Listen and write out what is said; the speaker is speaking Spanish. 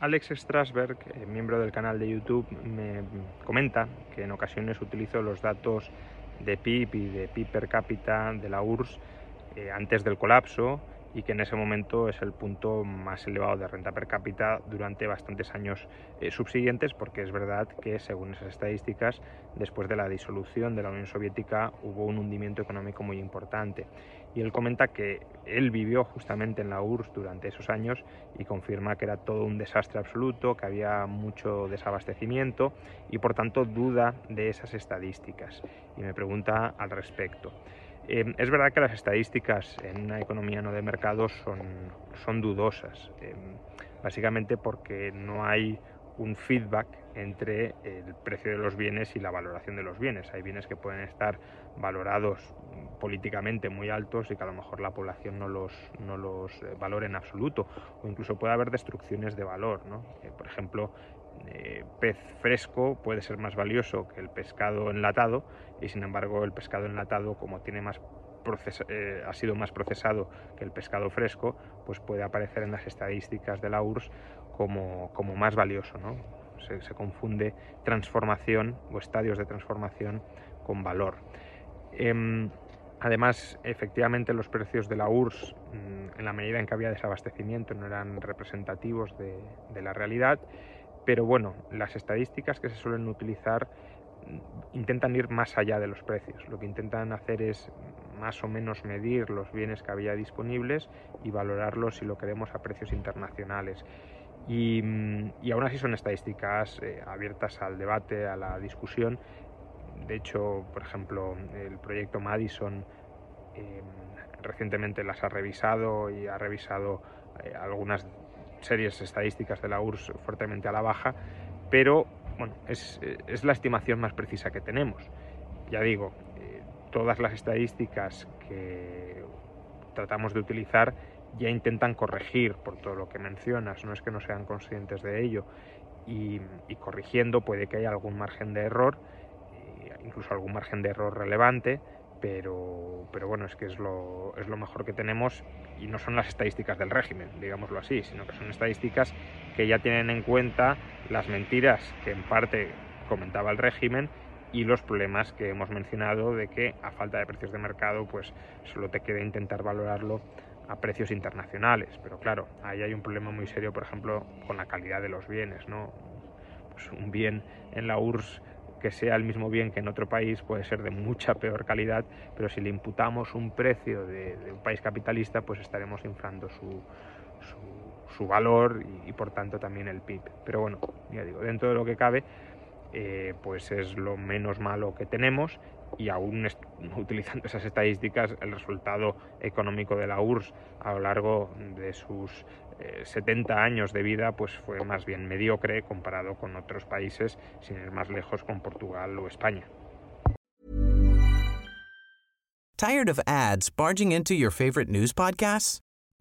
Alex Strasberg, eh, miembro del canal de YouTube, me comenta que en ocasiones utilizo los datos de PIB y de PIB per cápita de la URSS eh, antes del colapso y que en ese momento es el punto más elevado de renta per cápita durante bastantes años eh, subsiguientes, porque es verdad que según esas estadísticas, después de la disolución de la Unión Soviética hubo un hundimiento económico muy importante. Y él comenta que él vivió justamente en la URSS durante esos años y confirma que era todo un desastre absoluto, que había mucho desabastecimiento y por tanto duda de esas estadísticas. Y me pregunta al respecto. Eh, es verdad que las estadísticas en una economía no de mercado son, son dudosas, eh, básicamente porque no hay un feedback entre el precio de los bienes y la valoración de los bienes. Hay bienes que pueden estar valorados políticamente muy altos y que a lo mejor la población no los, no los eh, valore en absoluto, o incluso puede haber destrucciones de valor. ¿no? por ejemplo, eh, pez fresco puede ser más valioso que el pescado enlatado y sin embargo el pescado enlatado como tiene más eh, ha sido más procesado que el pescado fresco pues puede aparecer en las estadísticas de la URSS como, como más valioso ¿no? se, confunde transformación o estadios de transformación con valor eh, Además, efectivamente, los precios de la URSS, mm, en la medida en que había desabastecimiento, no eran representativos de la realidad pero bueno, las estadísticas que se suelen utilizar mm, intentan ir más allá de los precios. Lo que intentan hacer es más o menos medir los bienes que había disponibles y valorarlos si lo queremos a precios internacionales. Y, mm, y aún así son estadísticas eh, abiertas al debate, a la discusión. De hecho, por ejemplo, el proyecto Madison eh, recientemente las ha revisado y ha revisado eh, algunas series estadísticas de la URSS fuertemente a la baja, pero bueno, es, es la estimación más precisa que tenemos. Ya digo, eh, todas las estadísticas que tratamos de utilizar ya intentan corregir por todo lo que mencionas, no es que no sean conscientes de ello, y, y corrigiendo puede que haya algún margen de error, eh, incluso algún margen de error relevante, pero, pero bueno, es que es lo, es lo mejor que tenemos y no son las estadísticas del régimen, digámoslo así, sino que son estadísticas que ya tienen en cuenta las mentiras que en parte comentaba el régimen y los problemas que hemos mencionado de que a falta de precios de mercado pues solo te queda intentar valorarlo a precios internacionales, pero claro, ahí hay un problema muy serio, por ejemplo, con la calidad de los bienes, ¿no? Pues un bien en la URSS que sea el mismo bien que en otro país puede ser de mucha peor calidad, pero si le imputamos un precio de, un país capitalista, pues estaremos inflando su, su, su valor y, y, por tanto también el PIB. Pero bueno, ya digo, dentro de lo que cabe, eh, pues es lo menos malo que tenemos y aún utilizando esas estadísticas, el resultado económico de la URSS a lo largo de sus eh, 70 años de vida pues fue más bien mediocre comparado con otros países, sin ir más lejos con Portugal o España. Tired of ads barging into your favorite news podcasts?